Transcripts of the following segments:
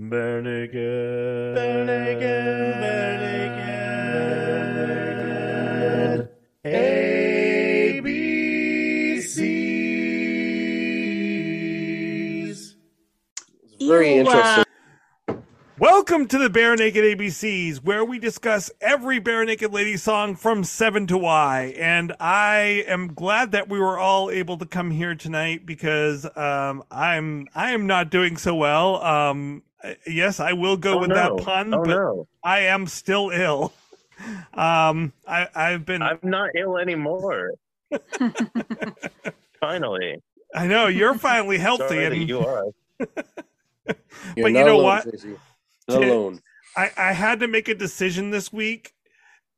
Bare naked. Bare naked, bare naked. ABCs. Very You, uh, interesting. Welcome to the Bare Naked ABCs, where we discuss every Barenaked Lady song from 7 to Y. And I am glad that we were all able to come here tonight because um, I'm I am not doing so well. Um, yes, I will go Oh, with no. that pun, Oh but no, I am still ill. Um, I, I've been. I'm not ill anymore. Finally, I know you're finally healthy, sorry that and you are. You're but you know alone, what? Not To- alone. I, I had to make a decision this week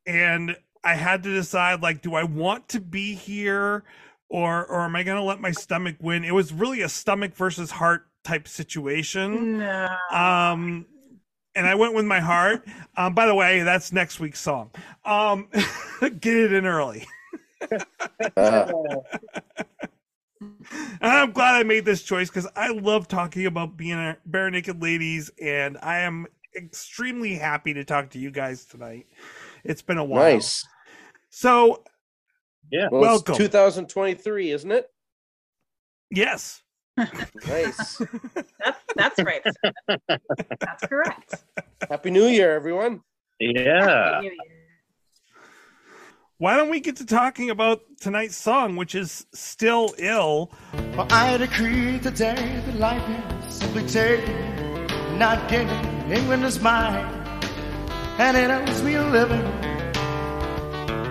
and I had to decide like do I want to be here or or am I gonna let my stomach win? It was really a stomach versus heart type situation. No. Um and I went with my heart. Um by the way, that's next week's song. Um get it in early. And I'm glad I made this choice because I love talking about being a barenaked ladies, and I am extremely happy to talk to you guys tonight. It's been a while. nice. So, Yeah, Well, Welcome. it's 2023, isn't it? yes. Nice. That's that's right. That's correct. Happy New Year, everyone. yeah. Happy New Year. Why don't we get to talking about tonight's song, which is Still Ill? For I decree today that life is simply taken, not given. England is mine, and it owes me a living.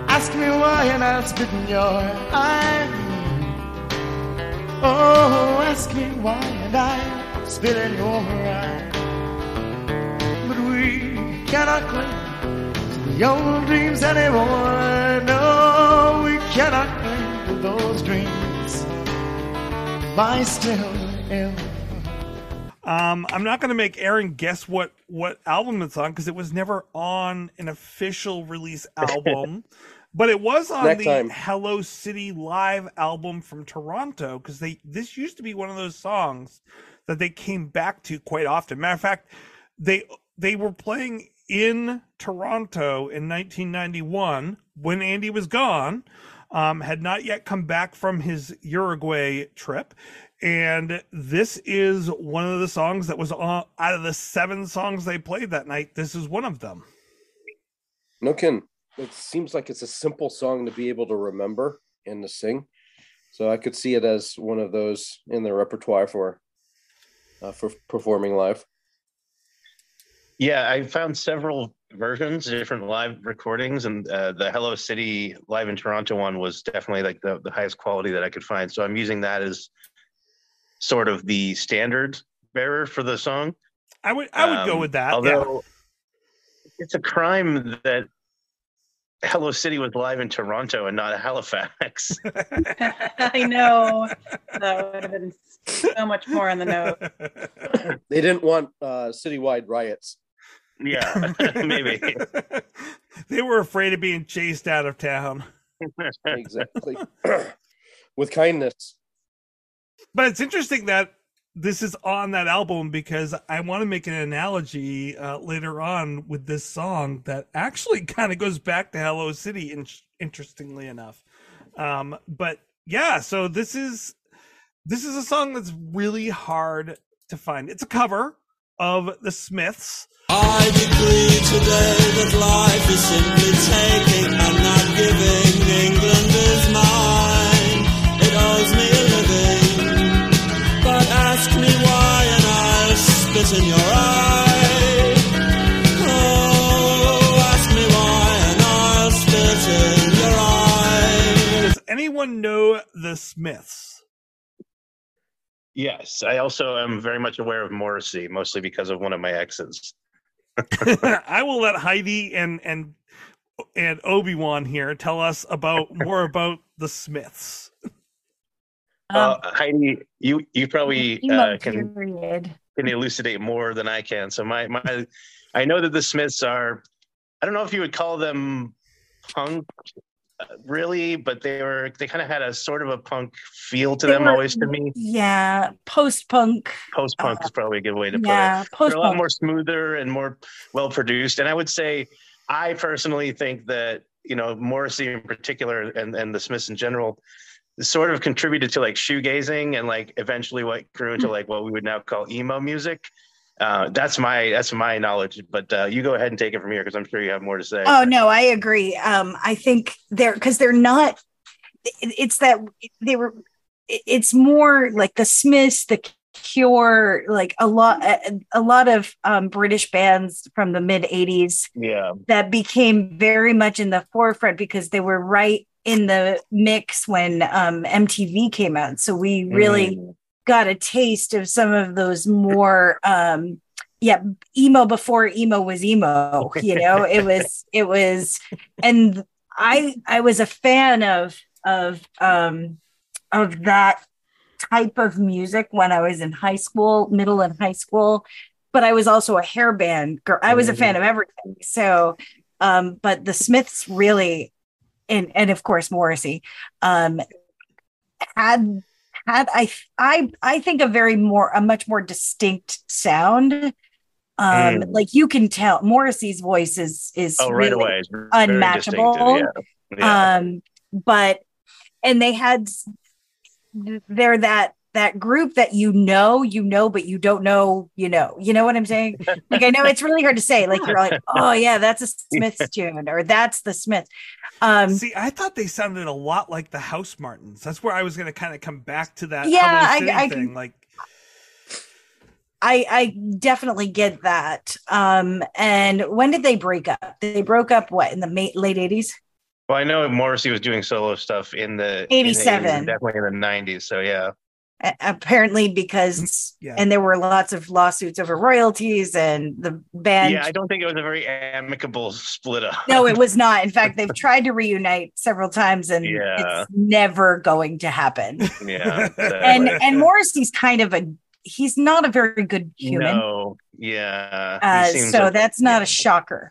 Ask me why, and I'll spit in your eye. Oh, ask me why, and I'll spit in your eye. But we cannot cling to the old dreams anymore. No, we cannot cling to those dreams. Why still ill? Um, I'm not going to make Aaron guess what what album it's on because it was never on an official release album, but it was on Next the time. Hello City live album from Toronto because they this used to be one of those songs that they came back to quite often. Matter of fact, they they were playing in Toronto in 1991 when Andy was gone, um, had not yet come back from his Uruguay trip. And this is one of the songs that was on out of the seven songs they played that night. This is one of them. No kidding. It seems like it's a simple song to be able to remember and to sing. So I could see it as one of those in the repertoire for uh, for performing live. Yeah, I found several versions, different live recordings, and uh, the Hello City live in Toronto one was definitely like the, the highest quality that I could find. So I'm using that as sort of the standard bearer for the song. I would I would go Um, with that. yeah. Although it's a crime that Hello City was live in Toronto and not Halifax. I know that would have been so much more on the note. They didn't want uh, citywide riots. yeah, maybe. they were afraid of being chased out of town. Exactly. With kindness. But it's interesting that this is on that album because I want to make an analogy uh, later on with this song that actually kind of goes back to Hello City, in- interestingly enough. Um, but yeah, so this is this is a song that's really hard to find. It's a cover of the Smiths. I decree today that life is simply taking and not giving. England is mine. I'll in your eye. Oh, ask me why and I'll spit in your eye. Does anyone know the Smiths? yes, I also am very much aware of Morrissey, mostly because of one of my exes. I will let Heidi and and and Obi Wan here tell us about more about the Smiths. Uh, Um, Heidi, you you probably Emo uh, can period. Can elucidate more than I can. So my my, I know that the Smiths are. I don't know if you would call them punk really, but they were they kind of had a sort of a punk feel to They them were- always to me. Yeah, post punk. Post punk uh, is probably a good way to put it. Yeah, post They're a lot more smoother and more well produced. And I would say, I personally think that you know Morrissey in particular and and the Smiths in general sort of contributed to like shoegazing and like eventually what grew into like what we would now call emo music. Uh, that's my that's my knowledge, but uh, you go ahead and take it from here because I'm sure you have more to say. Oh no, I agree. Um, I think they're because they're not. It's that they were. It's more like the Smiths, the Cure, like a lot, a, a lot of um, British bands from the mid '80s Yeah, that became very much in the forefront because they were right in the mix when um, MTV came out. So we really Mm. got a taste of some of those more um yeah emo before emo was emo you know? It was it was and i i was a fan of of um of that type of music when i was in high school middle and high school but i was also a hair band girl. I was a fan of everything. So um but the smiths really and and of course morrissey um had had I I I think a very more a much more distinct sound. Um, Mm. like you can tell Morrissey's voice is is oh, right really away, unmatchable. Yeah. yeah. um but and they had they're that that group that you know you know but you don't know you know you know what i'm saying like i know it's really hard to say like you're like oh yeah that's a smiths tune or that's the smiths um See, I thought they sounded a lot like the Housemartins. That's where I was going to kind of come back to that. Yeah, I- I thing. like I I definitely get that. Um, and when did they break up? They broke up what in the ma- late eighties? Well, I know Morrissey was doing solo stuff in the in the 87. 80s definitely in the 90s. So yeah, Apparently, because Yeah. and there were lots of lawsuits over royalties, and the band. yeah, I don't think it was a very amicable split up. no, it was not. In fact, they've tried to reunite several times, and Yeah. it's never going to happen. yeah, And and Morrissey's kind of a he's not a very good human. No, yeah. uh, so like- that's not yeah, a shocker.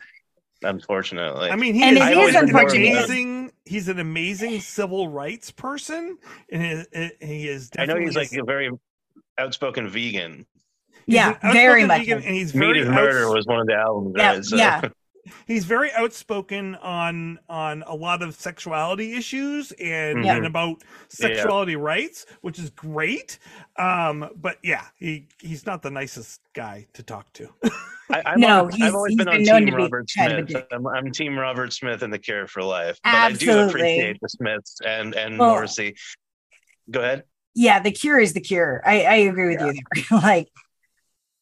Unfortunately. I mean, he And is, it he's is an amazing. He's an amazing civil rights person, and he, he is. I know he's like a very outspoken vegan. he's yeah, an very much. vegan, and he's Meat very is Murder was one of the albums, Yeah, right? So, yeah. he's very outspoken on on a lot of sexuality issues and, Yeah. and about sexuality rights which is great um but yeah he he's not the nicest guy to talk to I, I'm No, on, he's- I've always he's been, been on known Team to Robert be Smith. I'm, I'm Team Robert Smith and The Cure for Life. But I do appreciate the Smiths and, and Well- Morrissey. Go ahead. yeah, the cure is the cure. I, I agree with you there. like, Next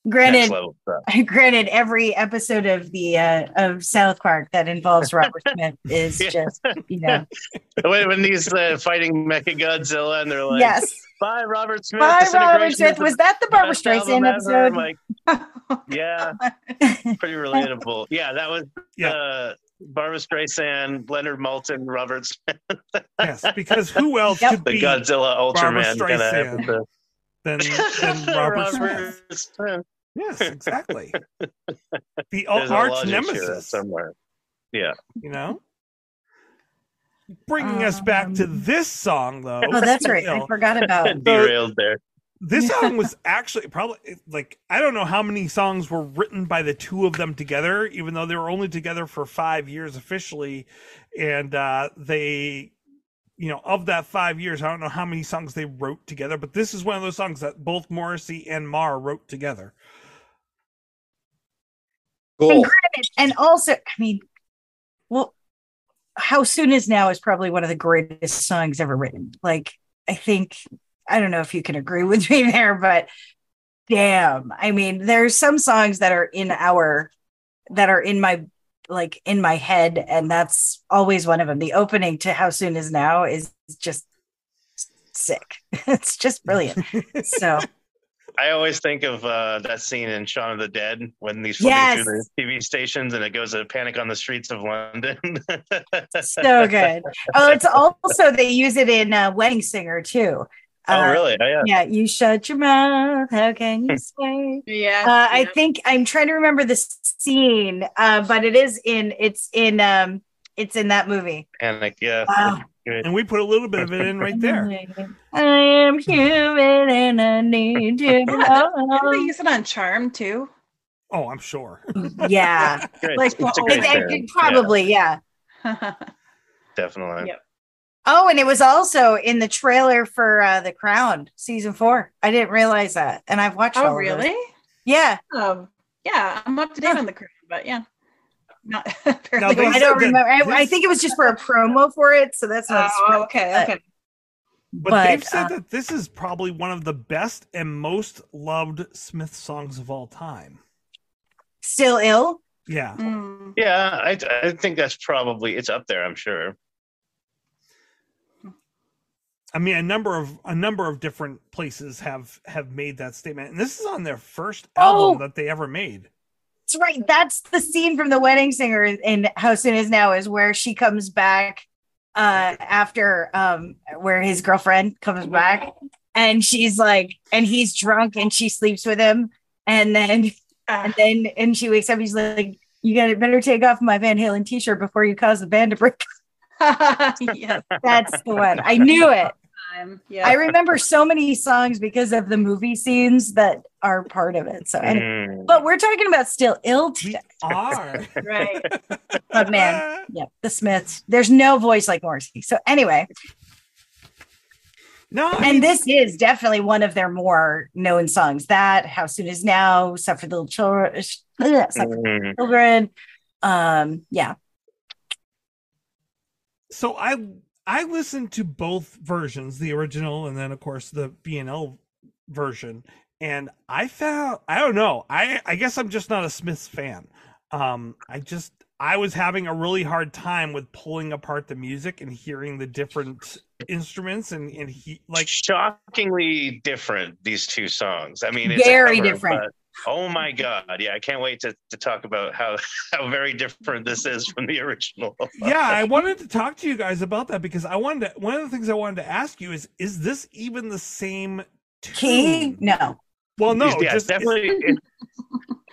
granted, level stuff. granted, every episode of the uh, of South Park that involves Robert Smith is Yeah. just you know when, when he's uh, fighting Mecha Godzilla and they're like, yes. "Bye, Robert Smith." Bye, Robert Smith. Was that the Barbra Streisand ever." I'm episode? like, yeah, pretty relatable. Yeah, that was Yeah. uh, Barbra Streisand, Leonard Maltin, Robert Smith, yes because who else Yep. could the be Godzilla Ultraman kind of Streisand. episode. than, than robert smith Smith. Yes exactly the There's arch logic to that nemesis somewhere. Yeah. you know bringing us back to Um, this song though Oh, that's right. I forgot about. Derailed there. this song was actually probably like I don't know how many songs were written by the two of them together, even though they were only together for five years officially, and uh, they, you know, of that five years, I don't know how many songs they wrote together, but this is one of those songs that both Morrissey and Marr wrote together. And granted, and also, I mean, well, how soon is now is probably one of the greatest songs ever written. Like, I think I don't know if you can agree with me there, but damn, I mean, there's some songs that are in our that are in my like in my head, and that's always one of them. The opening to "How Soon Is Now" is just sick. it's just brilliant. So I always think of uh, that scene in Shaun of the Dead when he's flipping Yes. through the TV stations and it goes to Panic on the Streets of London. so good. Oh, it's also they use it in uh, Wedding Singer too. oh, Uh, really? Oh, yeah. Yeah, you shut your mouth. How can you say? Yeah. Uh, I think I'm trying to remember the scene, uh, but it is in it's in um It's in that movie. Panic. Yeah. Wow. And we put a little bit of it in right there. I am human and I need to Didn't they use it on Charm too? Oh, I'm sure. Yeah, Like, It's a great It- it- probably. Yeah. Yeah, definitely. Yep. Oh, and it was also in the trailer for uh, The Crown season four. I didn't realize that, and I've watched. all oh, of really? Yeah. Um, yeah, I'm up to date Huh. on the Crown, but yeah, not Now, apparently. they I don't that remember. I, I think it was just for a promo for it, so that's not. Oh, okay, okay. But, But, they've said uh, that this is probably one of the best and most loved Smith songs of all time. Still ill. Yeah. Mm. Yeah, I, I think that's probably it's up there. I'm sure. I mean, a number of a number of different places have have made that statement, and this is on their first album Oh. that they ever made. That's right. That's the scene from The Wedding Singer in How Soon Is Now is where she comes back uh after um where his girlfriend comes back and she's like and he's drunk and she sleeps with him and then Ah, and then and she wakes up he's like you gotta better take off my Van Halen t-shirt before you cause the band to break. yes, That's the one. I knew it. Time. Yeah. I remember so many songs because of the movie scenes that are part of it. So anyway, Mm. but we're talking about still ill We today. are. right. But man, Yep, the Smiths. There's no voice like Morrissey. So anyway, no, I and mean, this is definitely one of their more known songs. That How Soon Is Now, Suffer the Little Children, Suffer the Mm. Children. Um, yeah. so I I listened to both versions, the original and then of course the B&L version, and I found I don't know. I I guess I'm just not a Smiths fan. Um I just I was having a really hard time with pulling apart the music and hearing the different instruments and and he like shockingly different these two songs. I mean, it's Very cover, different. but- oh my god! Yeah, I can't wait to, to talk about how how very different this is from the original. yeah, I wanted to talk to you guys about that because I wanted to, one of the things I wanted to ask you is is this even the same Key? tune? No. Well, no, yeah, just definitely. It's,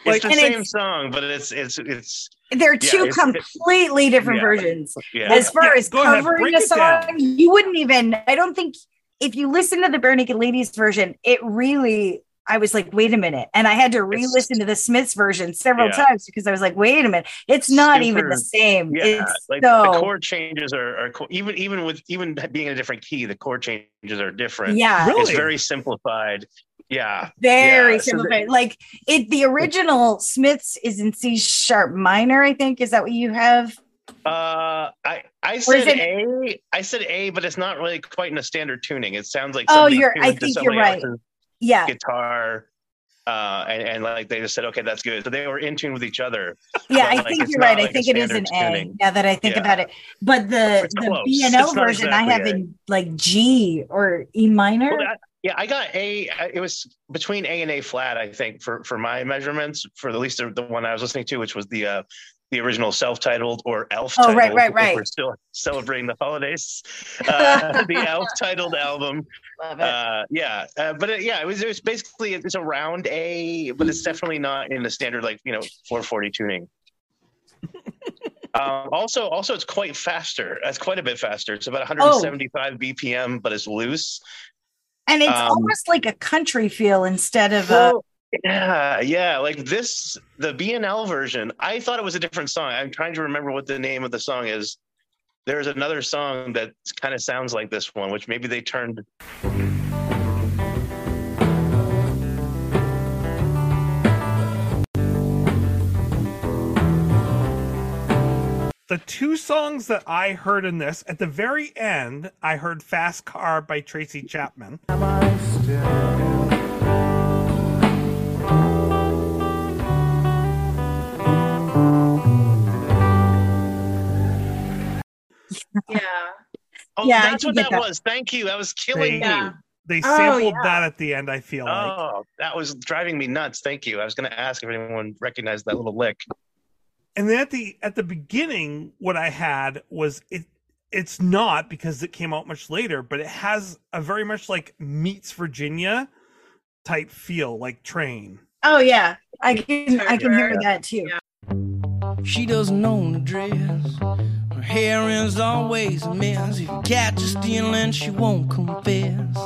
Like- it's the same it's- song, but it's it's it's They're two it's- completely different yeah. versions. yeah. As far Yeah, as go ahead, covering a song, you wouldn't even, I don't think if you listen to the Barenaked Ladies version, it really, I was like, wait a minute. And I had to re listen to the Smiths version several Yeah. times because I was like, wait a minute. It's not even the same. Yeah, it's like so, the chord changes are, are co- even even with even being in a different key, the chord changes are different. yeah, Really? It's very simplified. Yeah, very yeah, so simplified. like it, the original Smiths is in C sharp minor, I think. Is that what you have? Uh, I I said it- A. I said A, but it's not really quite in a standard tuning. It sounds like Oh, you're- I think you're right. else's Yeah. Guitar, uh, and, and like they just said, okay, that's good. So they were in tune with each other. Yeah, but, I like, think you're right. I like a think it is an A tuning. now that I think Yeah. about it. But the It's the. B and not version I have A. in like G or E minor. Well, that- yeah, I got A. It was between A and A flat, I think, for for my measurements. For at least the, the one I was listening to, which was the uh, the original self-titled or elf. Oh, right, right, right. We're still celebrating the holidays. Uh, the elf-titled album. Love it. Uh, yeah, uh, but it, yeah, it was it was basically it's around A, but it's definitely not in the standard like you know 440 tuning. Um, also, also, it's quite faster. It's quite a bit faster. It's about 175 BPM, but it's loose. and it's um, almost like a country feel instead of a Well, yeah, yeah. Like this, the BNL version. I thought it was a different song. I'm trying to remember what the name of the song is. There's another song that kind of sounds like this one, which maybe they turned. the two songs that I heard in this at the very end, I heard "Fast Car" by Tracy Chapman. Yeah. Oh, Yeah, that's what that, that. was. Thank you. That was killing They- me. They Oh, sampled yeah. that at the end. I feel like. Oh, that was driving me nuts. Thank you. I was going to ask if anyone recognized that little lick. and then at the at the beginning what i had was it it's not because it came out much later but it has a very much like meets virginia type feel like train Oh yeah. I can I can hear that too. She doesn't own a dress. Her hair is always a mess. If you catch her stealing, she won't confess.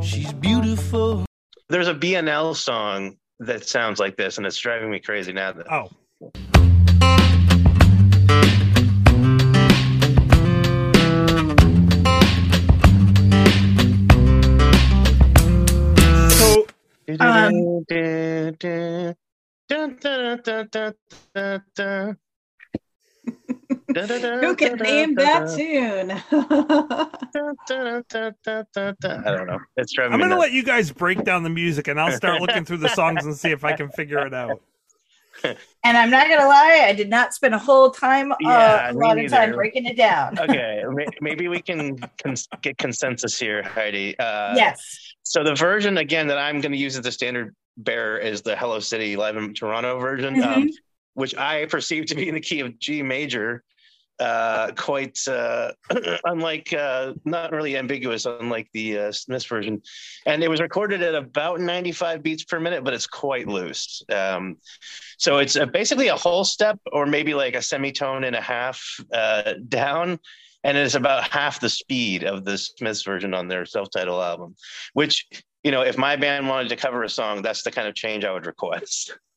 She's beautiful. There's a BNL song that sounds like this, and it's driving me crazy now. That, Oh, so Who can name that tune? I don't know. It's driving I'm gonna let you guys break down the music, and I'll start looking through the songs and see if I can figure it out. And I'm not gonna lie, I did not spend a whole time, uh, Yeah, a me lot of time breaking it down. okay, maybe we can cons- get consensus here, Heidi. Uh, yes. So the version again that I'm going to use as the standard bearer is the Hello City Live in Toronto version, um, which I perceive to be in the key of G major. Uh, quite uh, unlike, uh, not really ambiguous, unlike the uh, Smiths version, and it was recorded at about 95 beats per minute, but it's quite loose. Um, so it's uh, basically a whole step, or maybe like a semitone and a half uh, down, and it's about half the speed of the Smiths version on their self-titled album. Which you know, if my band wanted to cover a song, that's the kind of change I would request.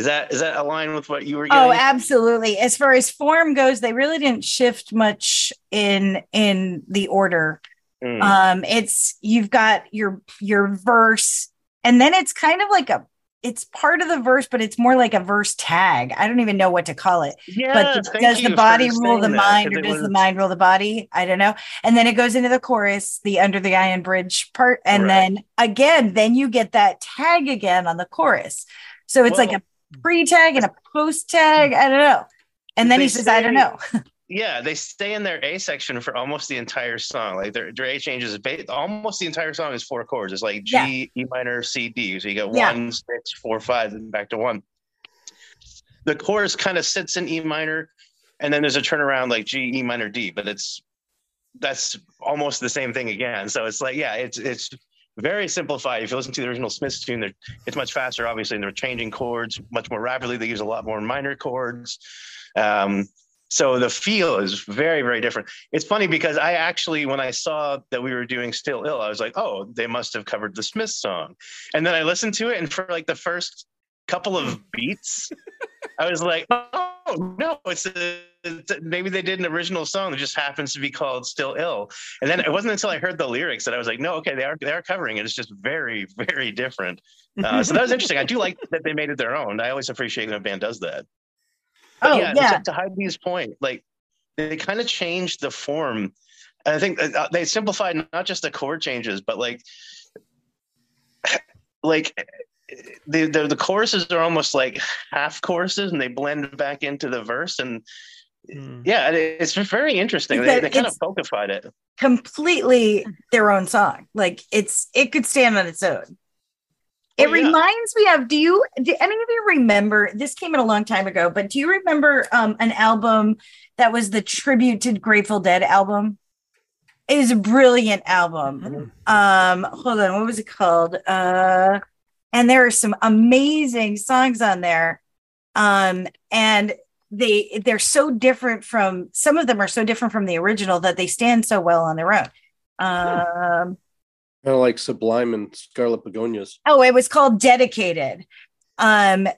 Is that is that aligned with what you were getting? Oh, absolutely. As far as form goes, they really didn't shift much in in the order. Mm. Um, it's you've got your your verse, and then it's kind of like a it's part of the verse, but it's more like a verse tag. I don't even know what to call it. yeah, but thank does the body rule the that, mind or does was- the mind rule the body i don't know and then it goes into the chorus the under the iron bridge part and Right. then again then you get that tag again on the chorus so it's like Well- a pre-tag and a post-tag i don't know and then They he says i don't know Yeah, they stay in their A section for almost the entire song. Like their, their A changes, almost the entire song is four chords. It's like G, E minor, C, D. So you got Yeah. one, six, four, five, and back to one. The chorus kind of sits in E minor, and then there's a turnaround like G, E minor, D. But it's that's almost the same thing again. So it's like, yeah, it's it's very simplified. If you listen to the original Smiths tune, it's much faster, obviously, and they're changing chords much more rapidly. They use a lot more minor chords. Um, so the feel is very, very different. It's funny because I actually, when I saw that we were doing Still Ill, I was like, oh, they must have covered the Smiths song. And then I listened to it, and for like the first couple of beats, I was like, oh, no, it's a, it's a- maybe they did an original song that just happens to be called Still Ill. And then it wasn't until I heard the lyrics that I was like, no, okay, they are they are covering it. It's just very, very different. Uh, so that was interesting. I do like that they made it their own. I always appreciate when a band does that. But oh yeah, yeah, To, Heidi's point, like they kind of changed the form. And I think uh, they simplified not just the chord changes, but like, like the, the the choruses are almost like half choruses, and they blend back into the verse. And Mm. yeah, it, it's very interesting. They, they kind of it's- folkified it. completely their own song like it's it could stand on its own it Oh, yeah. reminds me of do you do any of you remember this came in a long time ago but do you remember um an album that was the tribute to grateful dead album it was a brilliant album um hold on what was it called uh and there are some amazing songs on there. Um and they they're so different from some of them are so different from the original that they stand so well on their own. Um Kind of like Sublime and Scarlet Begonias. oh it was called Deadicated. Um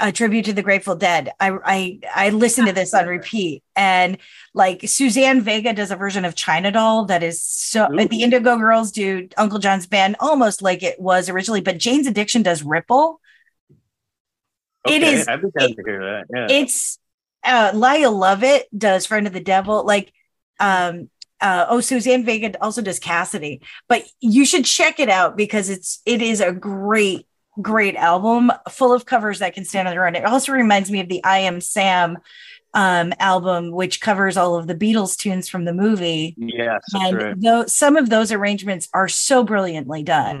a tribute to the grateful dead i i i listened to this on repeat and like suzanne vega does a version of china doll that is so Ooh. the indigo girls do uncle john's band almost like it was originally but jane's addiction does ripple It is- I'd be down to hear that. Yeah. it's uh Lyle Lovett does Friend of the Devil, like um uh oh Suzanne Vega also does Cassidy, but you should check it out because it's it is a great great album full of covers that can stand on their own. It also reminds me of the I Am Sam um album which covers all of the Beatles tunes from the movie yes, right. and though some of those arrangements are so brilliantly done.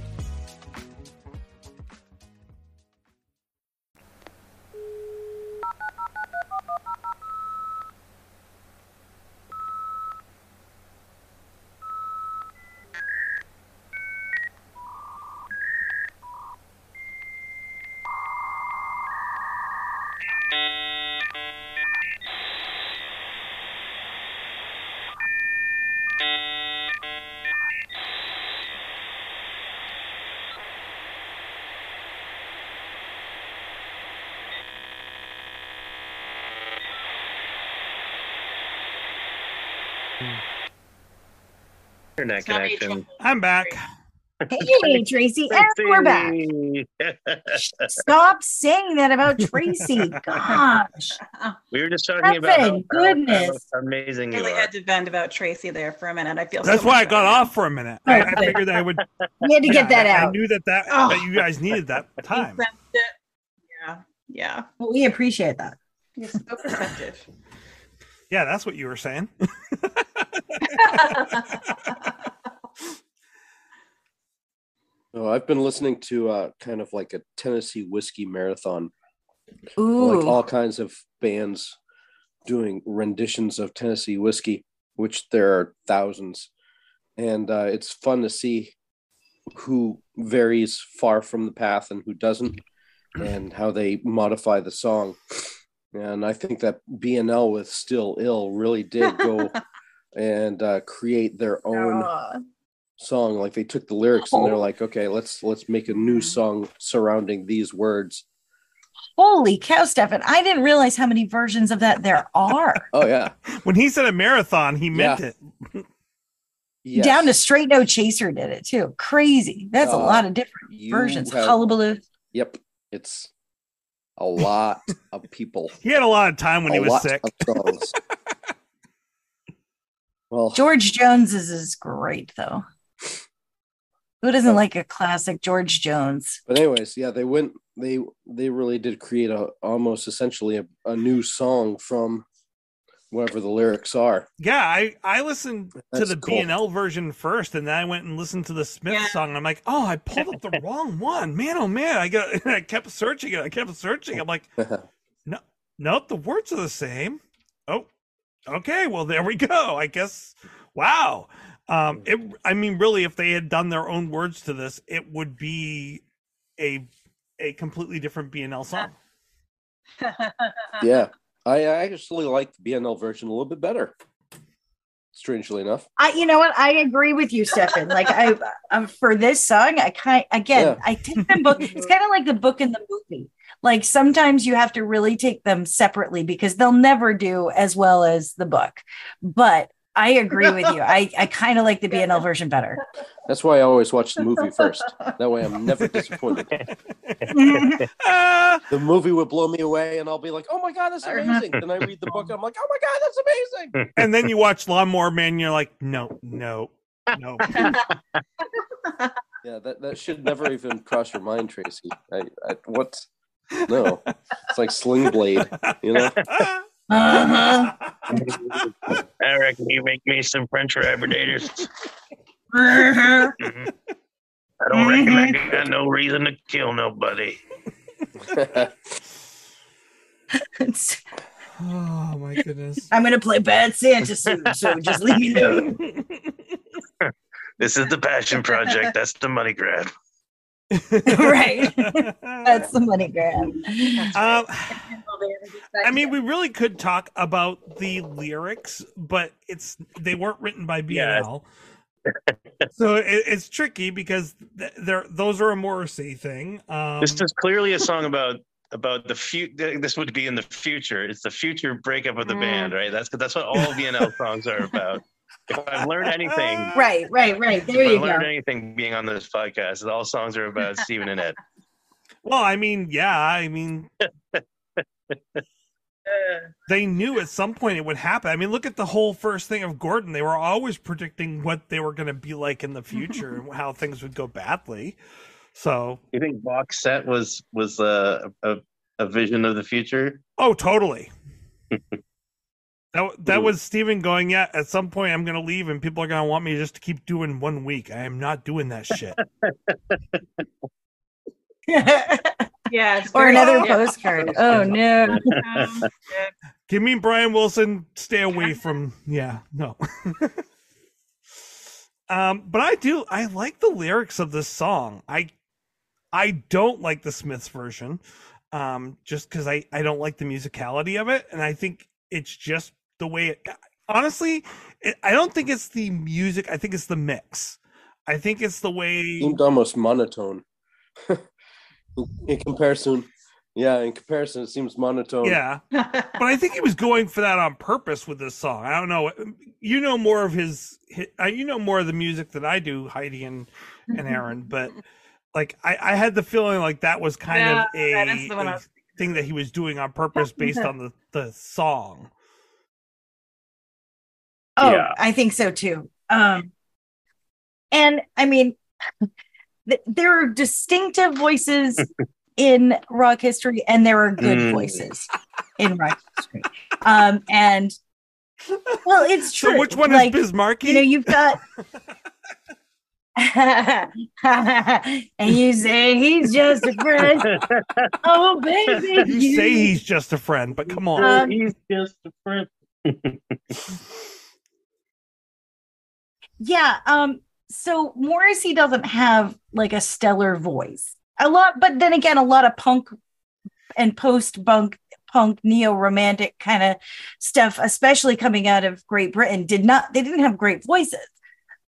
Internet connection. I'm back. Hey, Tracy, and we're back. Stop saying that about Tracy. Gosh. We were just talking about how, goodness. how amazing you really are. had to vent about Tracy there for a minute. I feel That's so why I got off for a minute. I, I figured that I would. We had to get that I, I knew that that, Oh. that you guys needed that time. Yeah, yeah. Well, we appreciate that. You're so perceptive. Yeah, that's what you were saying. Oh, I've been listening to uh, kind of like a Tennessee whiskey marathon, Ooh. like all kinds of bands doing renditions of Tennessee whiskey, which there are thousands, and uh, it's fun to see who varies far from the path and who doesn't, and how they modify the song. And I think that BNL with "Still Ill" really did go and uh, create their own Aw. Song like they took the lyrics and they're Oh. like okay let's let's make a new song surrounding these words Holy cow, Stefan. I didn't realize how many versions of that there are. oh yeah When he said a marathon, he meant Yeah. it. yes. Down to Straight No Chaser did it too. Crazy. That's a Uh, lot of different versions. have- Hullabaloo. yep it's a lot of people He had a lot of time when a he was sick. of songs well George Jones's is great though. Who doesn't like a classic George Jones? but anyways yeah they went they they really did create a almost essentially a, a new song from whatever the lyrics are Yeah, I I listened to That's the cool. BNL version first, and then I went and listened to the Smith Yeah. song. And I'm like, oh, I pulled up the wrong one. Man, oh man, I got. I kept searching it. I kept searching. I'm like, no, nope, the words are the same. Oh, okay. Well, there we go. I guess. Wow. Um, it. I mean, really, if they had done their own words to this, it would be a a completely different BNL song. yeah I, I actually like the bnl version a little bit better strangely enough I, you know what? I agree with you, Stefan. Like I, um, for this song, I kind again, Yeah. I take the book. It's kind of like the book and the movie. Like sometimes you have to really take them separately because they'll never do as well as the book. But I agree with you. I, I kind of like the BNL version better. That's why I always watch the movie first. That way I'm never disappointed. The movie would blow me away and I'll be like, oh my God, that's uh-huh. amazing. then I read the book and I'm like, oh my God, that's amazing. and then you watch Lawnmower Man, and you're like, no, no, no. Yeah, that, that should never even cross your mind, Tracy. I, I what? No. It's like Sling Blade, you know? Uh-huh. I reckon you make me some French rabbit uh-huh. mm-hmm. I don't reckon mm-hmm. I got no reason to kill nobody. Oh my goodness. I'm gonna play bad Santa soon, so just leave me alone. This is the passion project. That's the money grab. right. That's the money grab. Um, I mean, we really could talk about the lyrics, but it's they weren't written by Yeah. BNL, so it, it's tricky because th- they're those are a Morrissey thing. Um, This is clearly a song about about the future. This would be in the future. It's the future breakup of the Mm. band, right? That's that's what all BNL songs are about. If I've learned anything, Right, right, right. There if you I learned go. anything being on this podcast, all songs are about Steven and Ed. well, I mean, yeah, I mean, they knew at some point it would happen. I mean, look at the whole first thing of Gordon. They were always predicting what they were going to be like in the future and how things would go badly. So, You think box set was was a a, a vision of the future? oh, totally. That, that was Steven going, yeah, at some point I'm going to leave and people are going to want me just to keep doing one week. I am not doing that shit. Yeah. or another yeah. postcard. Oh no. Um, yeah. Give me Brian Wilson. Stay away from. Yeah, no. um, but I do. I like the lyrics of this song. I, I don't like the Smiths version, um, just because I I don't like the musicality of it, and I think it's just the way it. Honestly, it, I don't think it's the music. I think it's the mix. I think it's the way. it Seemed almost monotone. in comparison, yeah, in comparison, it seems monotone. Yeah, but I think he was going for that on purpose with this song. I don't know. You know more of his, hi- uh, you know more of the music than I do, Heidi and and Aaron. But like, I, I had the feeling like that was kind of Yeah, that a, is the one I a was thing that he was doing on purpose based on the the song. Oh, Yeah. I think so too. Um, and I mean, th- there are distinctive voices in rock history, and there are good Mm. voices in rock history. Um, and well, it's true. So which one like, is Bismarcky? You know, you've got. and you say he's just a friend. Oh, baby. you say he's just a friend, but come on. Um, He's just a friend. Yeah. Um, so Morrissey doesn't have like a stellar voice. A lot, but then again, a lot of punk and post punk punk neo romantic kind of stuff, especially coming out of Great Britain, did not they didn't have great voices.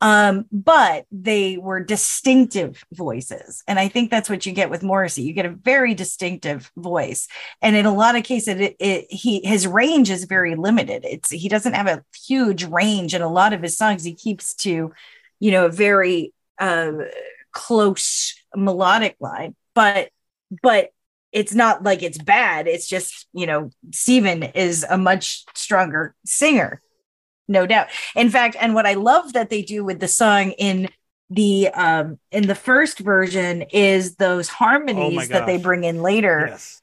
Um, but they were distinctive voices. And I think that's what you get with Morrissey. You get a very distinctive voice. And in a lot of cases, it, it he his range is very limited. It's he doesn't have a huge range in a lot of his songs. He keeps to, you know, a very uh, close melodic line, but but it's not like it's bad. It's just you know, Steven is a much stronger singer, no doubt. In fact, and what I love that they do with the song in the um in the first version is those harmonies that they bring in later yes.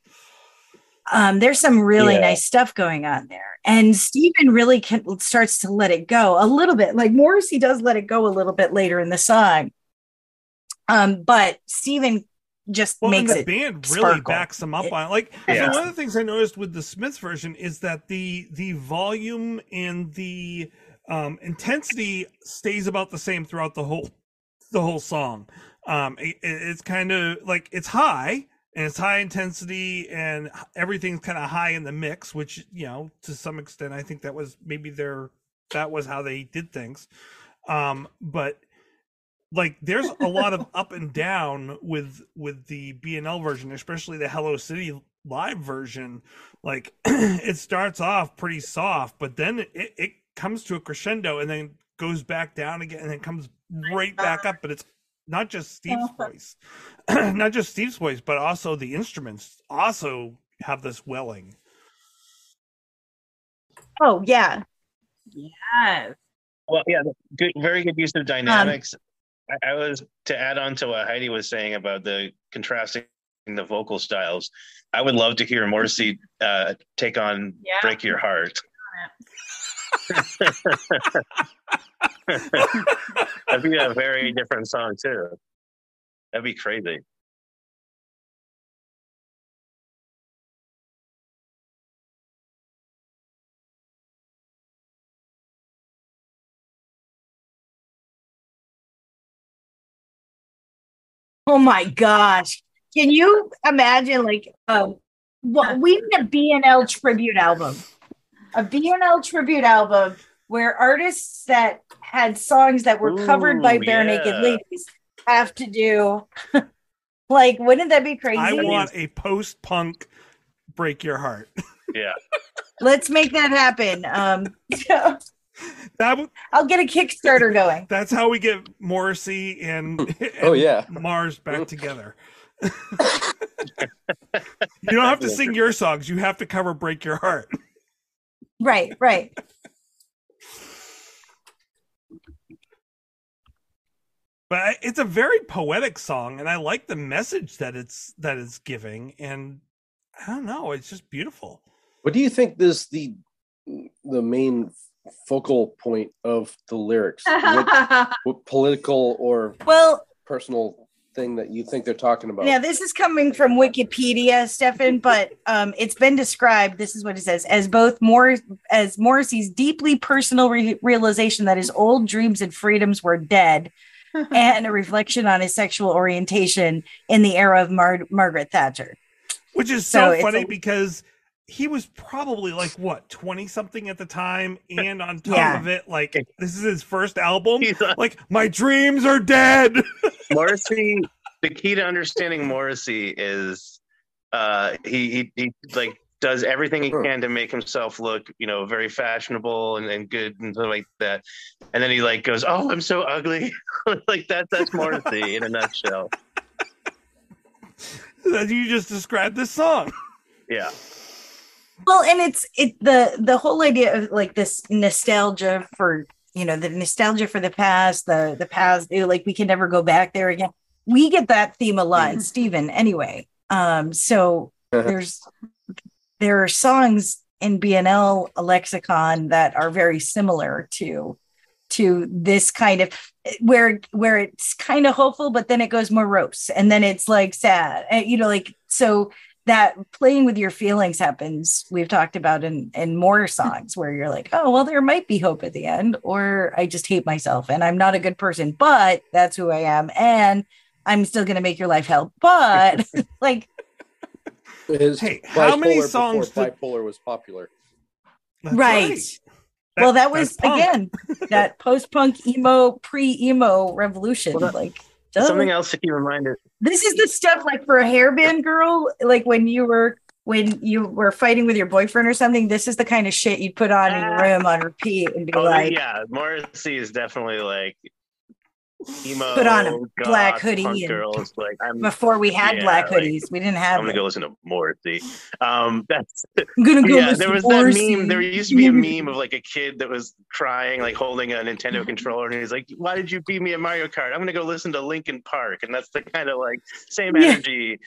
um, there's some really Yeah. nice stuff going on there. And Steven really can, starts to let it go a little bit. Like Morrissey does let it go a little bit later in the song. Um, but Steven just Well, and makes the it. band really sparkle. backs them up It- on it. Like Yeah. so one of the things I noticed with the Smiths version is that the the volume and the um, intensity stays about the same throughout the whole the whole song. Um, it, it- it's kind of like it's high and it's high intensity and everything's kind of high in the mix, which you know to some extent I think that was maybe their that was how they did things. Um, but like there's a lot of up and down with with the BNL version, especially the Hello City live version. Like it starts off pretty soft, but then it, it comes to a crescendo and then goes back down again and then comes right back up. But it's not just Steve's voice, not just Steve's voice, but also the instruments also have this welling. Oh, yeah. Yes. Well, yeah, good, very good use of um, dynamics. I, I was to add on to what Heidi was saying about the contrasting the vocal styles. I would love to hear Morrissey uh, take on Yeah. "Break Your Heart." That'd be a very different song too. That'd be crazy. Oh my gosh. Can you imagine like um what we need a BNL tribute album. A BNL tribute album where artists that had songs that were covered by Ooh, barenaked ladies have to do like wouldn't that be crazy? I want a post punk break your heart. Yeah. Let's make that happen. Um so That would I'll get a Kickstarter going. that's how we get Morrissey and, Oh, yeah. Mars back together. you don't have to sing your songs, you have to cover Break Your Heart. Right, right. But it's a very poetic song and I like the message that it's that it's giving and I don't know, it's just beautiful. What do you think is the the main focal point of the lyrics? What, what political or Well, personal thing that you think they're talking about? Yeah, this is coming from Wikipedia, Stefan, but um, it's been described. This is what it says as both more as Morrissey's deeply personal re- realization that his old dreams and freedoms were dead, and a reflection on his sexual orientation in the era of Mar- Margaret Thatcher. Which is So so, funny a- because he was probably like what, 20 something at the time and on top Yeah. of it like this is his first album. He's a- Like my dreams are dead. Morrissey, the key to understanding Morrissey is uh, he, he he like does everything he can to make himself look, you know, very fashionable and, and good and stuff like that. And then he like goes, "Oh, I'm so ugly." like that. That's Morrissey in a nutshell. that you just described this song. Yeah. Well, and it's it the the whole idea of like this nostalgia for you know the nostalgia for the past, the the past, like we can never go back there again. We get that theme a lot, in mm-hmm. Steven. Anyway, um, so uh-huh. there's there are songs in BNL lexicon that are very similar to to this kind of where where it's kind of hopeful, but then it goes morose, and then it's like sad, and, you know, like so that playing with your feelings happens we've talked about in in more songs where you're like oh well there might be hope at the end or i just hate myself and i'm not a good person but that's who i am and i'm still going to make your life hell. But like His Hey, how many songs before did- bipolar was popular? That's right, That- well that was again that post-punk emo pre-emo revolution Well, that- like duh. Something else to keep in mind is this is the stuff like for a hairband girl like when you were when you were fighting with your boyfriend or something this is the kind of shit you'd put on in your ah. room on repeat and be oh, like yeah, Morrissey is definitely like emo. Put on a goth black hoodie and- girls. Like I'm, before we had Yeah, black like, hoodies we didn't have I'm gonna it. go listen to Morrissey. Um, that's I'm gonna go yeah, there was Morrissey. that meme. There used to be a meme of like a kid that was crying, like holding a Nintendo controller, and he's like, "Why did you beat me at Mario Kart? I'm gonna go listen to Linkin Park." And that's the kind of like same Yeah. energy.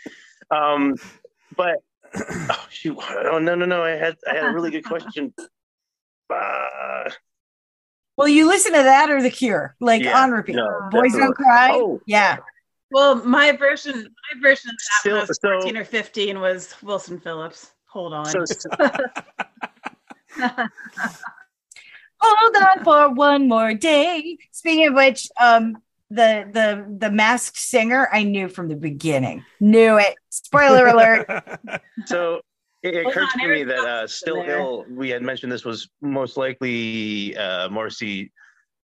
Um, but oh shoot, oh no, no, no! I had I had a really good question. Uh, well you listen to that or the cure like Yeah, on repeat. No, boys don't cry? Oh. yeah. Well, my version, my version of that when I was Still- so- 14 or 15 was Wilson Phillips. Hold on. so hold on for one more day. Speaking of which um the the the masked singer i knew from the beginning. Knew it. Spoiler alert. So it Hold occurred to me that uh, Still there. Ill, we had mentioned this was most likely uh, Morrissey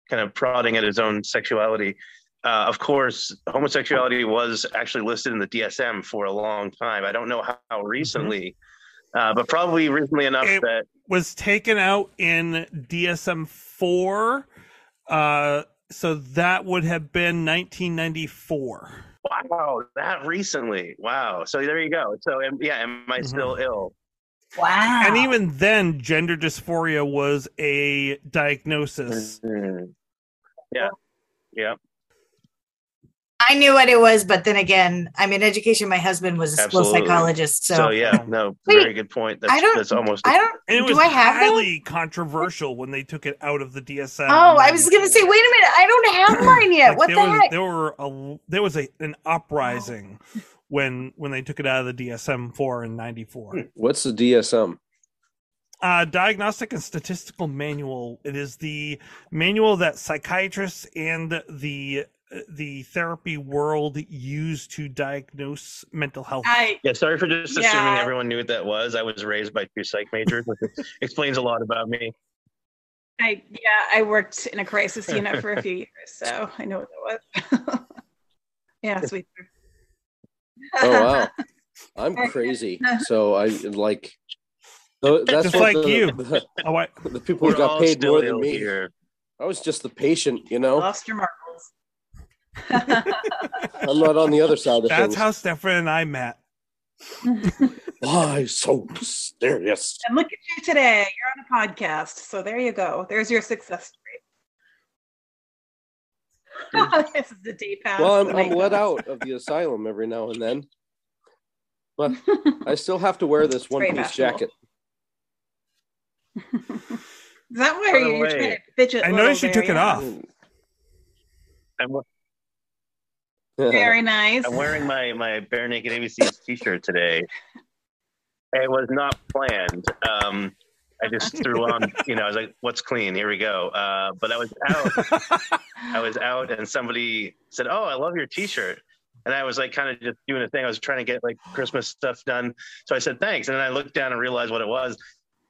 kind of prodding at his own sexuality. Uh, of course, homosexuality was actually listed in the DSM for a long time. I don't know how, how recently, uh, but probably recently enough It- that was taken out in DSM four. Uh so that would have been 1994. Wow, that recently. Wow. So there you go. So yeah, am I Mhm. still ill? wow And even then, gender dysphoria was a diagnosis. Mhm. Yeah. Yeah. I knew what it was, but then again, I'm in education. My husband was a school psychologist, so, So, yeah, no, Wait, very good point. That's I don't. that's almost I don't. And it do was I have that? controversial when they took it out of the DSM. Oh, I was gonna say, wait a minute, I don't have mine yet. Like, what there the was, heck? There were a there was a an uprising when when they took it out of the DSM four in '94. What's the DSM? Uh, Diagnostic and Statistical Manual. It is the manual that psychiatrists and the the therapy world used to diagnose mental health. I Yeah, sorry for just assuming everyone knew what that was. I was raised by two psych majors, which explains a lot about me. I yeah, I worked in a crisis unit for a few years, so I know what that was. yeah, sweet. Oh wow, I'm crazy. So I like. So that's Just like the, you. The, Oh, I, the people who got paid more than me. here. I was just the patient, you know. Lost your marbles. I'm not on the other side of that's things. how Stefan and I met. Why so mysterious? And look at you today. You're on a podcast. So there you go. There's your success story. this is the day pass. Well, I'm, I'm let out of the asylum every now and then, but I still have to wear this one piece fashionable. jacket. Is that where By you're way, trying to fidget? I noticed you there, took it off. I'm, Very nice. I'm wearing my my bare naked ABCs T-shirt today. It was not planned. Um, I just threw on, you know, I was like, "What's clean? Here we go." Uh, but I was out. I was out, and somebody said, "Oh, I love your T-shirt." And I was like, kind of just doing a thing. I was trying to get like Christmas stuff done, so I said thanks. And then I looked down and realized what it was.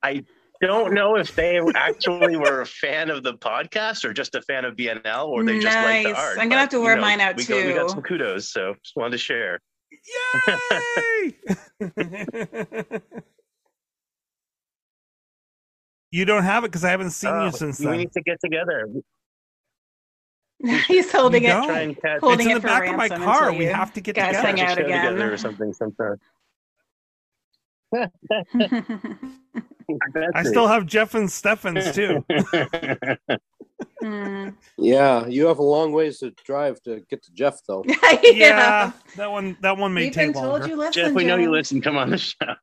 I don't know if they actually were a fan of the podcast or just a fan of BNL, or they just like the Nice. art. I'm gonna have to wear you know, mine out we Got, we got too. some kudos, so just wanted to share. Yay! you don't have it because I haven't seen Oh, you since we then. need to get together. He's holding You it. don't. Try and catch Holding it's in it the back of my car. We have to get guys together. hang out again. together or something sometime. I still have Jeff and Stefan's too. Hmm. Yeah, you have a long ways to drive to get to Jeff, though. yeah. yeah, that one that one may We've take been told longer. you listen. Jeff, we know you Jeff. listen. Come on the show.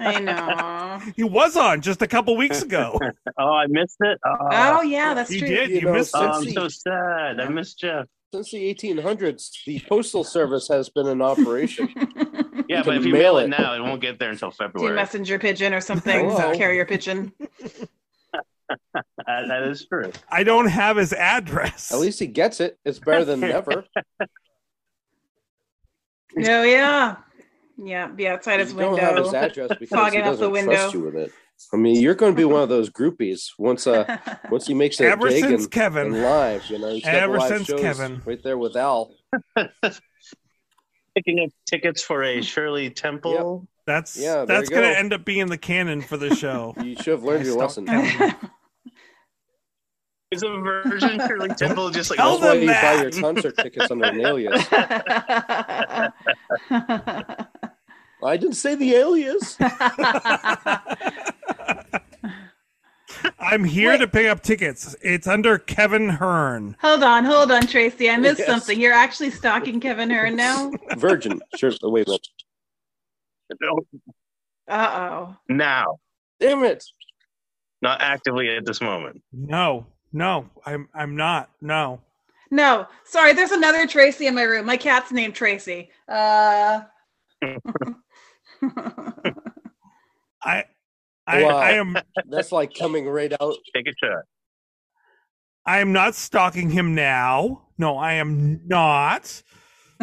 I know. He was on just a couple weeks ago. oh, I missed it. Oh, Oh yeah, that's you true. did. You You know, missed Oh, it. I'm so sad. I missed Jeff. Since the 1800s, the postal service has been in operation. Yeah, but if you mail mail it it. now, it won't get there until Do February. messenger pigeon or something. Hello. Carrier pigeon. That- that is true. I don't have his address. At least he gets it. It's better than never. Oh yeah. Yeah, be outside his You don't have his address because he Fogging up the doesn't window. trust you with it. I mean, you're going to be one of those groupies once uh once he makes it Ever big since and, Kevin. and live. You know, he's got Ever live since shows Kevin. right there with Al. Picking up tickets for a hmm. Shirley Temple. That's Yeah, that's gonna go. end up being the canon for the show. You should have learned I your lesson. Kevin. Is a version Shirley Temple just like Tell That's why them you buy your concert tickets under an alias. I didn't say the alias. I'm here Wait. to pick up tickets. It's under Kevin Hearn. hold on, hold on, Tracy. I missed Yes. something. You're actually stalking Kevin Hearn now? Virgin. Sure. oh, Wait a minute. Uh oh. now, Damn it. not actively at this moment. No, no, I'm I'm not. No. No, sorry, there's another Tracy in my room. My cat's named Tracy. Uh I I, Wow. I am That's like coming right out. Take a shot. I am not stalking him now. No, I am not.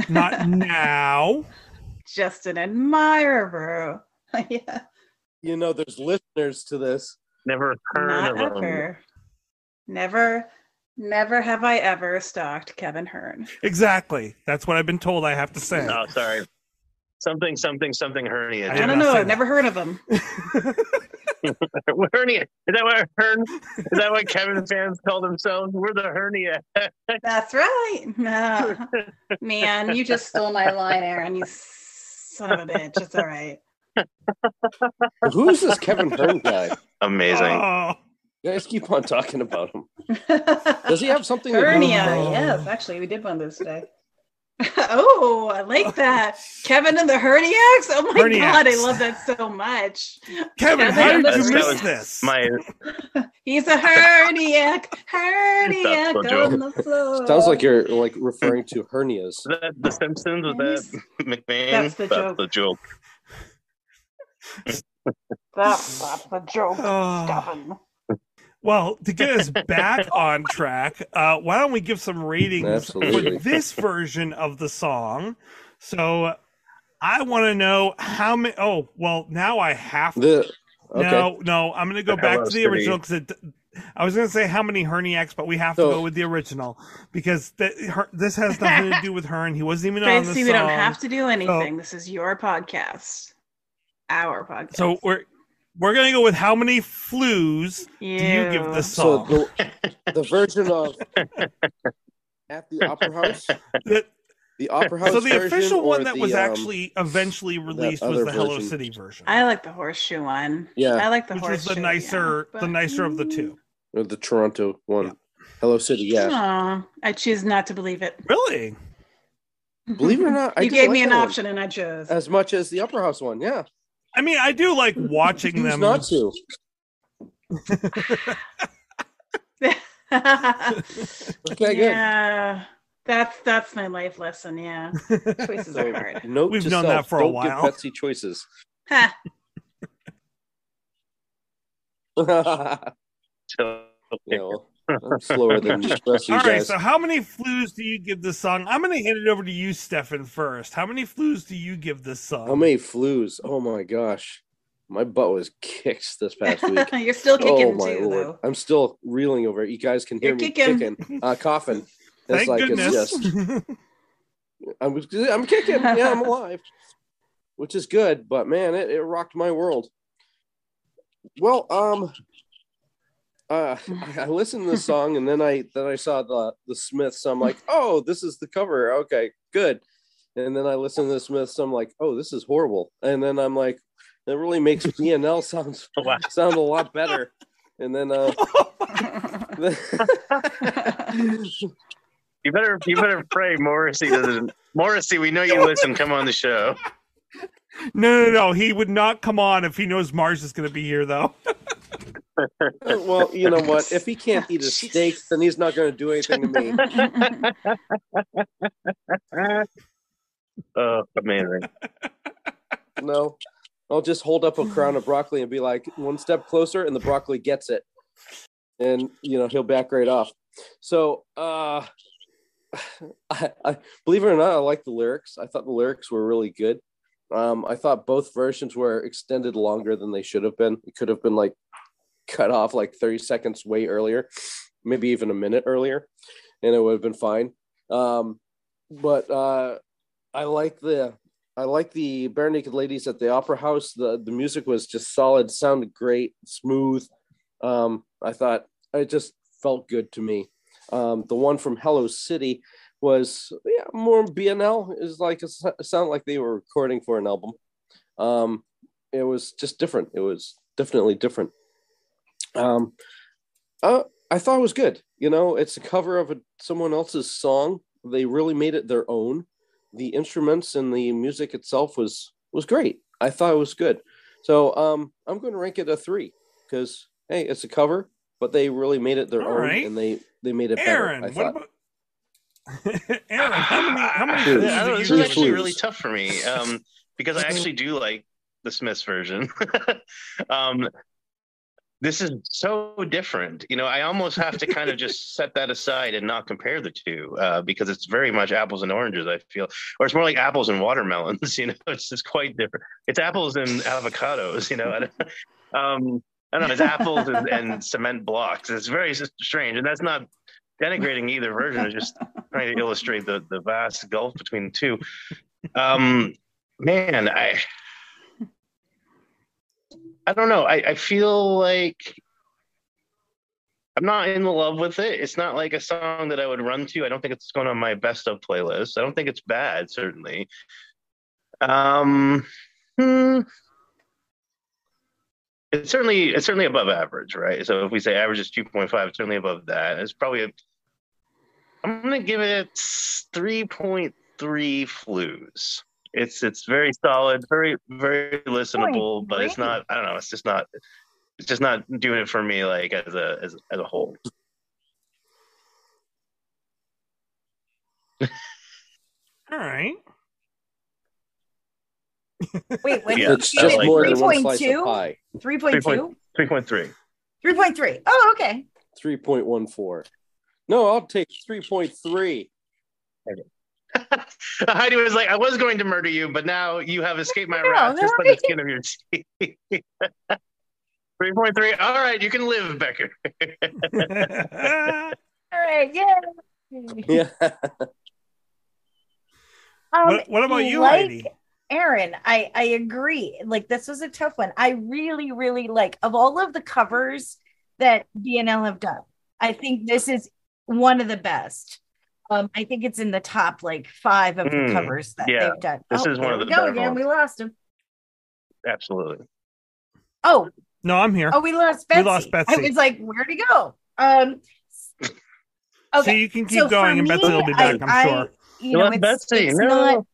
Not now. just an admirer. yeah. You know, there's listeners to this. Never heard Not of him. Never, never have I ever stalked Kevin Hearn. Exactly. That's what I've been told I have to say. Oh, sorry. Something, something, something hernia. I I did don't know. I've never heard of them. hernia. Is that what hern? Is that what Kevin fans call themselves? We're the hernia. That's right. No. Man, you just stole my line, Aaron. You son of a bitch. It's all right. Who's this Kevin Hearn guy? Amazing. Oh, You guys keep on talking about him. Does he have something to do hernia? Oh. Yes, actually, we did one of those today. oh, I like that. Kevin and the herniacs. Oh my god, I love that so much. Kevin, Yeah, how did you miss this? My He's a herniac, herniac That's on the floor. Sounds like you're like referring to hernias. was that The Simpsons was that McMahon? That's the joke. the joke. That's, that's the joke. Oh. Kevin. Well, to get us back on track, uh, why don't we give some ratings Absolutely. for this version of the song? So I want to know how many. Oh, well, now I have to. The okay. No, no, I'm going to go The back to the original because I was going to say how many herniacs, but we have to So- go with the original because the, her, this has nothing to do with her, and he wasn't even on the Tracy, song. we don't have to do anything. This is your podcast. Our podcast. So we're we're going to go with how many flues do you give this So song? the, the version of at the opera house, The- the opera house. so the official one that the, was um, actually eventually released was other the Hello. City version, I like the horseshoe one. Yeah. I like the which was horseshoe. the nicer, yeah, the nicer of the two. the Toronto one. Yeah. Hello City, yeah. Aw, I choose not to believe it. Really? Believe it or not, I you do gave like me an that one. option and I chose. as much as the opera house one. Yeah, I mean, I do like watching Choose them. not to. Okay, good. yeah, that's that's my life lesson. Yeah, choices are hard. note We've to known that for a don't while. Give Betsy choices. Ha. yeah, So, well, I'm slower than the rest of you All right, guys. so how many flues do you give this song? I'm going to hand it over to you, Stefan, first. How many flues do you give this song? How many flues? Oh my gosh, my butt was kicked this past week. You're still oh kicking my too, lord, though. I'm still reeling over it. You guys can hear You're me kicking. kicking, uh, coughing. It's Thank like goodness. it's just I'm I'm kicking. Yeah, I'm alive, which is good. But man, it, it rocked my world. Well, um, uh, I, I listened to the song and then I then I saw the the Smiths. So I'm like, oh, this is the cover. Okay, good. And then I listened to the Smiths. So I'm like, oh, this is horrible. And then I'm like, it really makes BNL sounds Wow. sound a lot better. And then uh, you better you better pray Morrissey doesn't. Morrissey, we know you listen. Come on the show. no, no, no. He would not come on if he knows Mars is going to be here, though. Well, you know what? If he can't eat a steak, then he's not going to do anything to me. Oh, amazing. No, I'll just hold up a crown of broccoli and be like one step closer, and the broccoli gets it, and you know he'll back right off. So, uh, I, I believe it or not, I like the lyrics. I thought the lyrics were really good. Um, I thought both versions were extended longer than they should have been. It could have been like cut off like 30 seconds way earlier, maybe even a minute earlier, and it would have been fine. Um, but uh, I like the I like the Barenaked Ladies at the Opera House. The the music was just solid, sounded great, smooth. Um, I thought it just felt good to me. Um, the one from Hello City was yeah more BNL. Is like it sounded like they were recording for an album. Um, it was just different. It was definitely different. Um, uh, I thought it was good. You know, it's a cover of a, someone else's song. They really made it their own the instruments and the music itself was was great. I thought it was good. So um, I'm going to rank it a three because hey, it's a cover, but they really made it their All own right. and they they made it Aaron, better. I what thought. about. Aaron, how many, how many Flues. flues I don't know, this you is actually really tough for me um, because I actually do like the Smiths version. um, this is so different. You know, I almost have to kind of just set that aside and not compare the two uh, because it's very much apples and oranges. I feel, or it's more like apples and watermelons. You know, it's just quite different. It's apples and avocados. You know, I don't, um, I don't know. It's apples and, and cement blocks. It's very strange, and that's not denigrating either version. It's just trying to illustrate the the vast gulf between the two. Um, man, I I don't know. I, I feel like I'm not in love with it. It's not like a song that I would run to. I don't think it's going on my best of playlist. I don't think it's bad, certainly. Um, hmm, it's certainly it's certainly above average, right? So if we say average is two point five, it's certainly above that. It's probably a, I'm gonna give it three point three flues. It's it's very solid, very very listenable, but it's not. I don't know. It's just not. It's just not doing it for me like as a as, as a whole. All right. Wait, what? Yeah, It's just like more that. than one slice of pie. 3.2? Three point three. 3.3. Oh, okay. 3.14. No, I'll take 3.3. Heidi was like, I was going to murder you, but now you have escaped my No, wrath just by the skin of your teeth. 3.3. All right, you can live, Becker. All right. Yeah. Yeah. Um, what, what about you, like Heidi? Aaron, I I agree. Like this was a tough one. I really, really like of all of the covers that BNL have done. I think this is one of the best. Um, I think it's in the top like five of the Mm, covers that yeah. they've done. This oh, is one of the go again. ones. We lost him. Absolutely. Oh, No, I'm here. oh, we lost Betsy. We Betsy. lost I Betsy. was like, where'd he go? Um, So you can keep So going, and me, Betsy will be back, I- I'm sure. you You know, it's, Betsy, it's no. not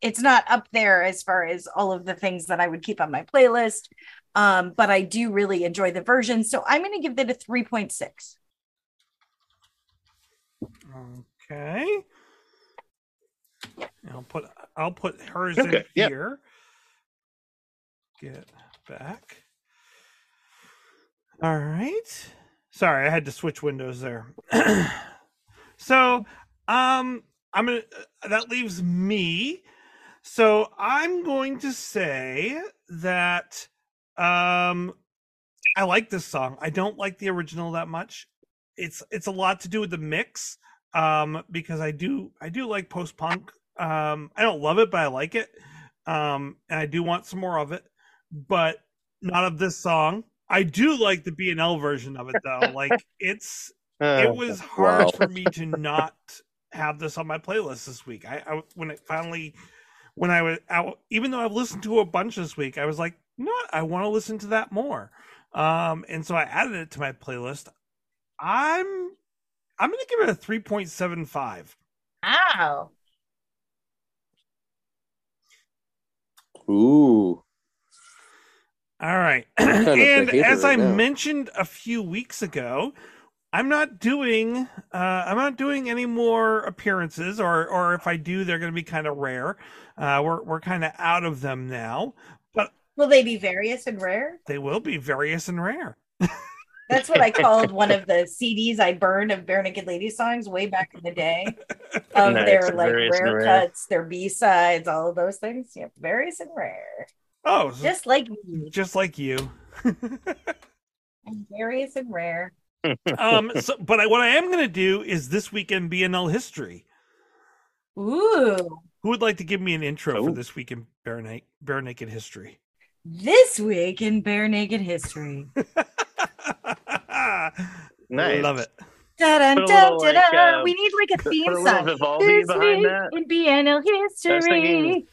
it's not up there as far as all of the things that I would keep on my playlist. Um, but I do really enjoy the version. So I'm gonna give that a 3.6. Okay. I'll put I'll put hers Okay, in yeah. here. Get back. All right. Sorry, I had to switch windows there. so, um I'm going to that leaves me. So, I'm going to say that um I like this song. I don't like the original that much. It's it's a lot to do with the mix um because I do I do like post punk. Um I don't love it but I like it. Um and I do want some more of it, but not of this song. I do like the BNL version of it though. like it's Uh, it was hard wow. for me to not have this on my playlist this week. I, I when it finally when I was out, even though I've listened to a bunch this week, I was like, you know what, I want to listen to that more. Um, and so I added it to my playlist. I'm I'm gonna give it a three point seven five. Wow. Ooh. All right. kind of the and hater as I now. mentioned a few weeks ago, I'm not doing uh I'm not doing any more appearances or or if I do they're going to be kind of rare. Uh we're we're kind of out of them now. But will they be various and rare? They will be various and rare. That's what I called one of the CDs I burned of Barenaked Ladies songs way back in the day. Of Nice, their like various rare rare. cuts, their B sides, all of those things. Yeah, various and rare. Oh, Just like me. just like you. And various and rare. um so, but I, what I am going to do is this weekend BNL history. Ooh. Who would like to give me an intro for Oh. this week in bare, Na- bare naked history? This week in Bare Naked History. Nice. I love it. Da-dun, dun, little, like, uh, we need like a theme song. Vivaldi This behind week that. in BNL history. thinking-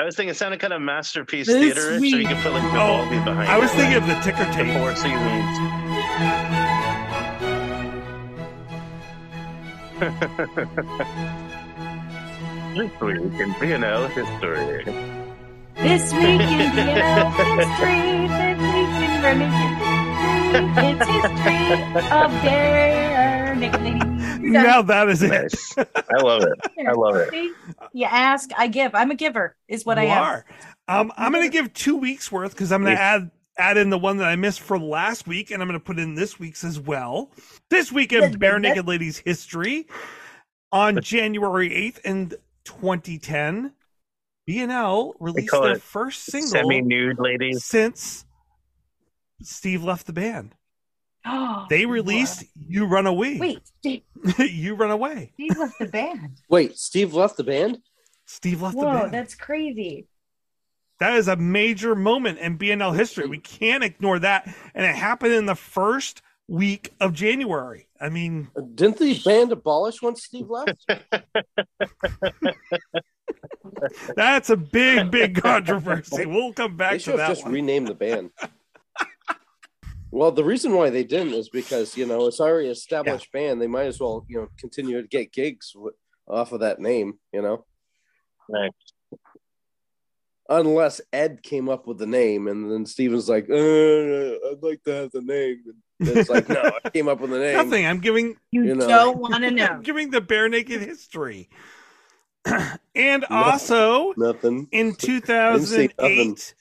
I was thinking it sounded kind of masterpiece This theater-ish, so you week- could put like Oh, Vivaldi behind I was it, thinking like of the ticker the tape. Four Seasons. This week in BNL history. This week in BNL history. This week in Bare Naked History. It's history of Barenaked Ladies. Now that is it. I love it. I love it. See? You ask, I give. I'm a giver, is what I you am. Um, I'm going to give two weeks worth because I'm going to add add in the one that I missed for last week, and I'm going to put in this week's as well. This week in Barenaked Ladies history, on January 8th in 2010, BNL released their it first single Semi-nude ladies. since Steve left the band. Oh, they released "You Run Away." Wait, Steve, "You Run Away." Steve left the band. Wait, Steve left the band? Steve left the Whoa, band. that's crazy. That is a major moment in BNL history. We can't ignore that. And it happened in the first week of January. I mean, Didn't the band abolish once Steve left? That's a big, big controversy. We'll come back They to should have that just one. renamed the band. Well, the reason why they didn't is because you know it's already an established band. They might as well you know continue to get gigs w- off of that name. You know, Right. unless Ed came up with the name, and then Steven's like, uh, "I'd like to have the name." And it's like, "No, I came up with the name." Nothing. I'm giving You, You know. don't want to I'm know. giving the bare naked history. and also Nothing. in say 2008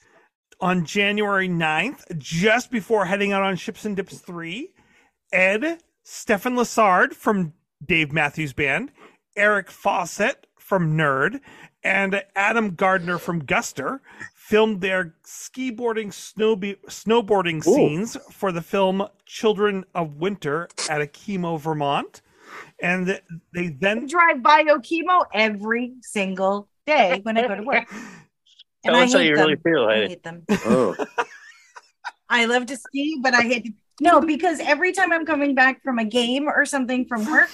on January 9th, just before heading out on Ships and Dips 3, Ed, Stefan Lessard from Dave Matthews Band, Eric Fawcett from Nerd, and Adam Gardner from Guster filmed their skiboarding, snowbe- snowboarding Ooh. scenes for the film Children of Winter at Okemo, Vermont. And th- they I then drive by Okemo every single day when I go to work. Tell I us how hate you them. really feel, I Heidi. hate them. Oh, I love to ski, but I hate to. No, because every time I'm coming back from a game or something from work,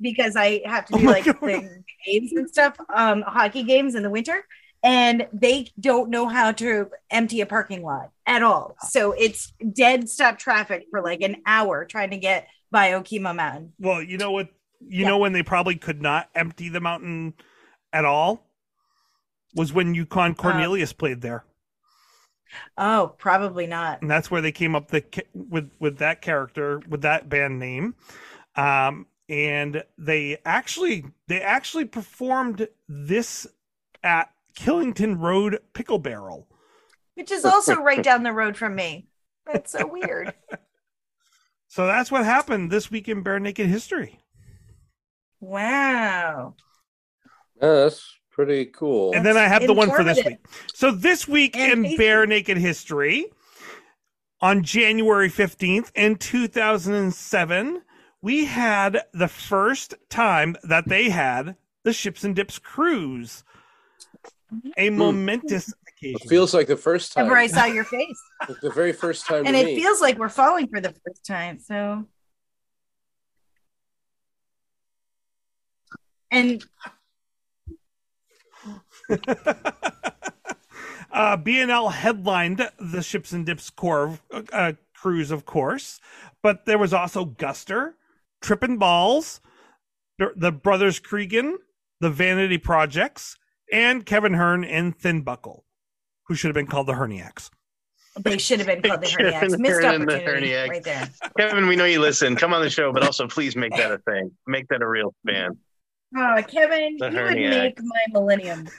because I have to Oh do my like God. the games and stuff, um, hockey games in the winter, and they don't know how to empty a parking lot at all. So it's dead stop traffic for like an hour trying to get by Okemo Mountain. Well, you know what? You Yeah. know when they probably could not empty the mountain at all was when Yukon Cornelius played there, Oh, probably not. and that's where they came up the with with that character with that band name. Um, and they actually they actually performed this at Killington Road Pickle Barrel. Which is also right down the road from me. That's so weird. So that's what happened this week in Bare Naked History. Wow. yeah, that's pretty cool. And then I have the one for this week. So this week And in tasty. Bare Naked History, on January 15th in 2007, we had the first time that they had the Ships and Dips cruise. Mm-hmm. A hmm. momentous occasion. It feels like the first time. Ever I saw your face. the very first time. and it me. feels like we're falling for the first time. So, and uh, BNL headlined the Ships and Dips core uh, cruise, of course, but there was also Guster, Trippin' Balls, the, the Brothers Creeggan, the Vanity Projects, and Kevin Hearn and Thin Buckle, who should have been called the Herniacs. they should have been called the Kevin Herniacs. Missed Hearn and the opportunity Herniacs. right there. Kevin, we know you listen. Come on the show, but also please make that a thing. Make that a real band. Oh, Kevin, The you would make my millennium.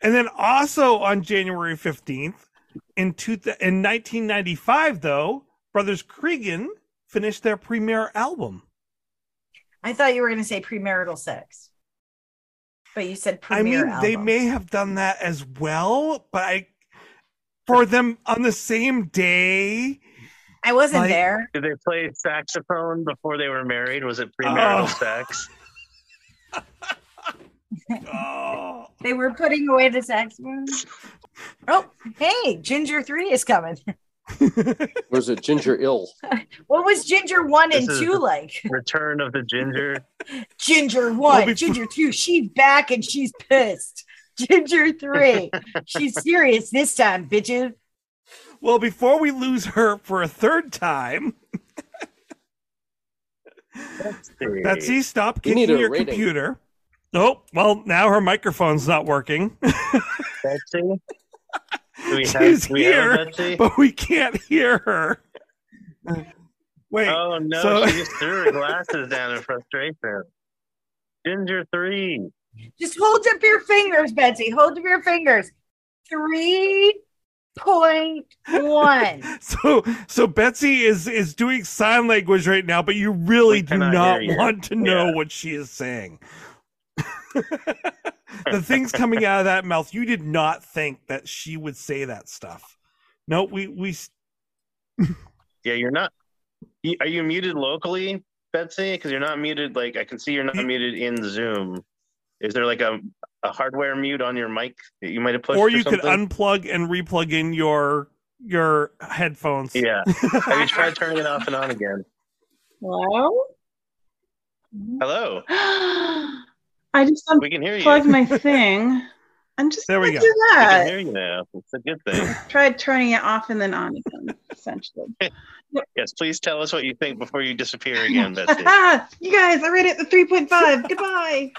And then also on January 15th, in, two, in 1995, though, Brothers Creeggan finished their premiere album. I thought you were going to say premarital sex, but you said I premiere mean, they may have done that as well, but I, for them on the same day, I wasn't like- there. Did they play saxophone before they were married? Was it premarital Oh. sex? oh, They were putting away the saxophone. Oh, hey, Ginger 3 is coming. Was it Ginger Ill? What was Ginger 1 and This is 2 like? Return of the Ginger. Ginger 1, Well, before- Ginger 2, she's back and she's pissed. Ginger 3, she's serious this time, bitches. Well, before we lose her for a third time, Betsy, stop You kicking a your rating. computer. Oh, well, now her microphone's not working, Betsy? Do we have, She's do we have here, Betsy? but we can't hear her. Wait, Oh no, so- she just threw her glasses down in frustration. Ginger three. Just hold up your fingers, Betsy. Hold up your fingers. 3.1. so so Betsy is is doing sign language right now, but you really do not want to know Yeah. what she is saying. the things coming out of that mouth, you did not think that she would say that stuff. No, we we Yeah, you're not. Are you muted locally, Betsy? Because you're not muted. Like I can see you're not You- muted in Zoom. Is there like a a hardware mute on your mic that you might have pushed? or you could unplug and replug in your your headphones. Yeah. Have you tried turning it off and on again? Hello? Hello. I just We can hear you. unplugged my thing. I'm just There we go. do We can hear you now. It's a good thing. Tried turning it off and then on again, essentially. yes, please tell us what you think before you disappear again, Betsy. you guys, I rated the 3.5. Goodbye.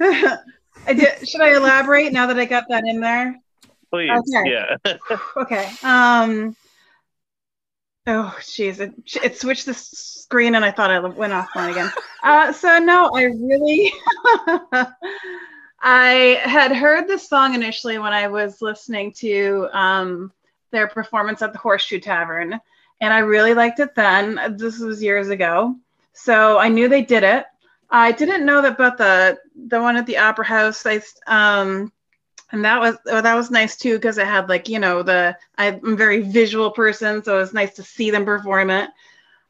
I did. Should I elaborate now that I got that in there? Please. Okay. Yeah. Okay. Um. Oh, jeez, it, it switched the screen and I thought I went offline again. Uh, so no, I really, I had heard this song initially when I was listening to um, their performance at the Horseshoe Tavern, and I really liked it then. This was years ago, so I knew they did it. I didn't know that about the the one at the Opera House. I um, and that was oh, that was nice too because it had like you know the I'm a very visual person, so it was nice to see them perform it.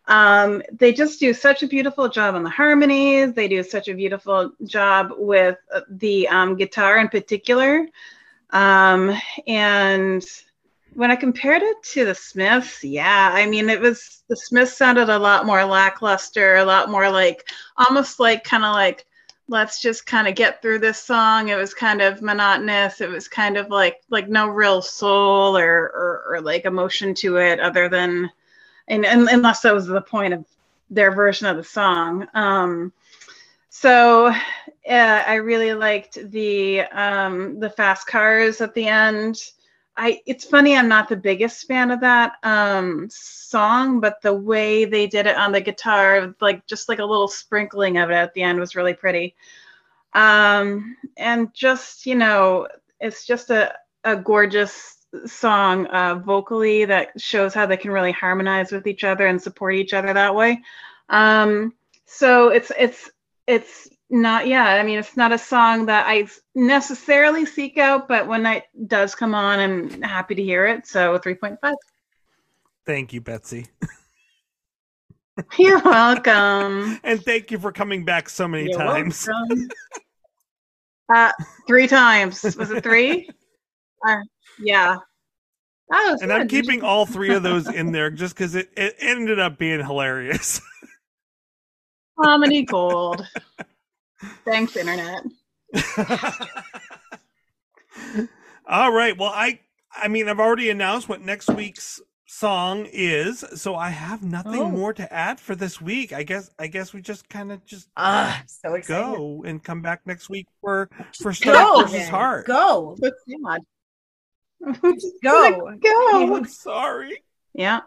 Um, they just do such a beautiful job on the harmonies. They do such a beautiful job with uh, the um, guitar in particular. Um, and when I compared it to the Smiths, yeah, I mean, it was the Smiths sounded a lot more lackluster, a lot more like almost like kind of like let's just kind of get through this song. It was kind of monotonous. It was kind of like like no real soul or or, or like emotion to it other than and, and unless that was the point of their version of the song. Um, so uh, I really liked the um, the fast cars at the end. I it's funny I'm not the biggest fan of that um, song, but the way they did it on the guitar, like just like a little sprinkling of it at the end, was really pretty. Um, and just you know, it's just a a gorgeous song uh, vocally that shows how they can really harmonize with each other and support each other that way. Um, so it's it's it's not yet. i mean it's not a song that i necessarily seek out but when it does come on i'm happy to hear it so 3.5 Thank you, Betsy. you're welcome And thank you for coming back so many You're times. uh three times was it three uh, yeah oh And I'm keeping all three of those in there just because it, it ended up being hilarious. comedy gold thanks internet All right. Well, I I mean I've already announced what next week's song is, so I have nothing Oh. more to add for this week. I guess I guess we just kind of just Ah, so excited. go and come back next week for for Go, Stark versus then. Heart. Go. What's sad? Go. go I'm sorry. yeah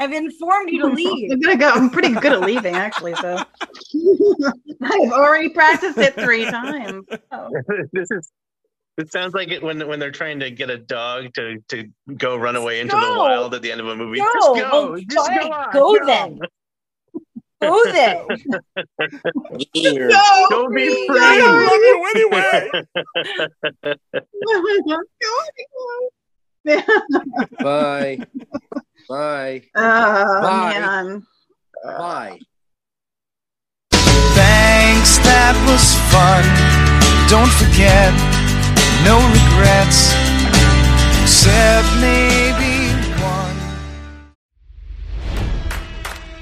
I've informed you to leave. I'm gonna go. I'm pretty good at leaving, actually. So I've already practiced it three times. Oh. this is. It sounds like it when when they're trying to get a dog to to go run away into Go. the wild at the end of a movie. Go. Just go. Oh, just fine. go, on, Go then. Go then. Weird. Go be I free. love you anyway. Bye. Bye. oh Bye. man. Bye. Thanks, that was fun. Don't forget, no regrets, except maybe one.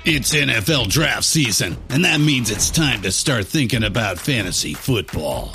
It's NFL draft season, and that means it's time to start thinking about fantasy football.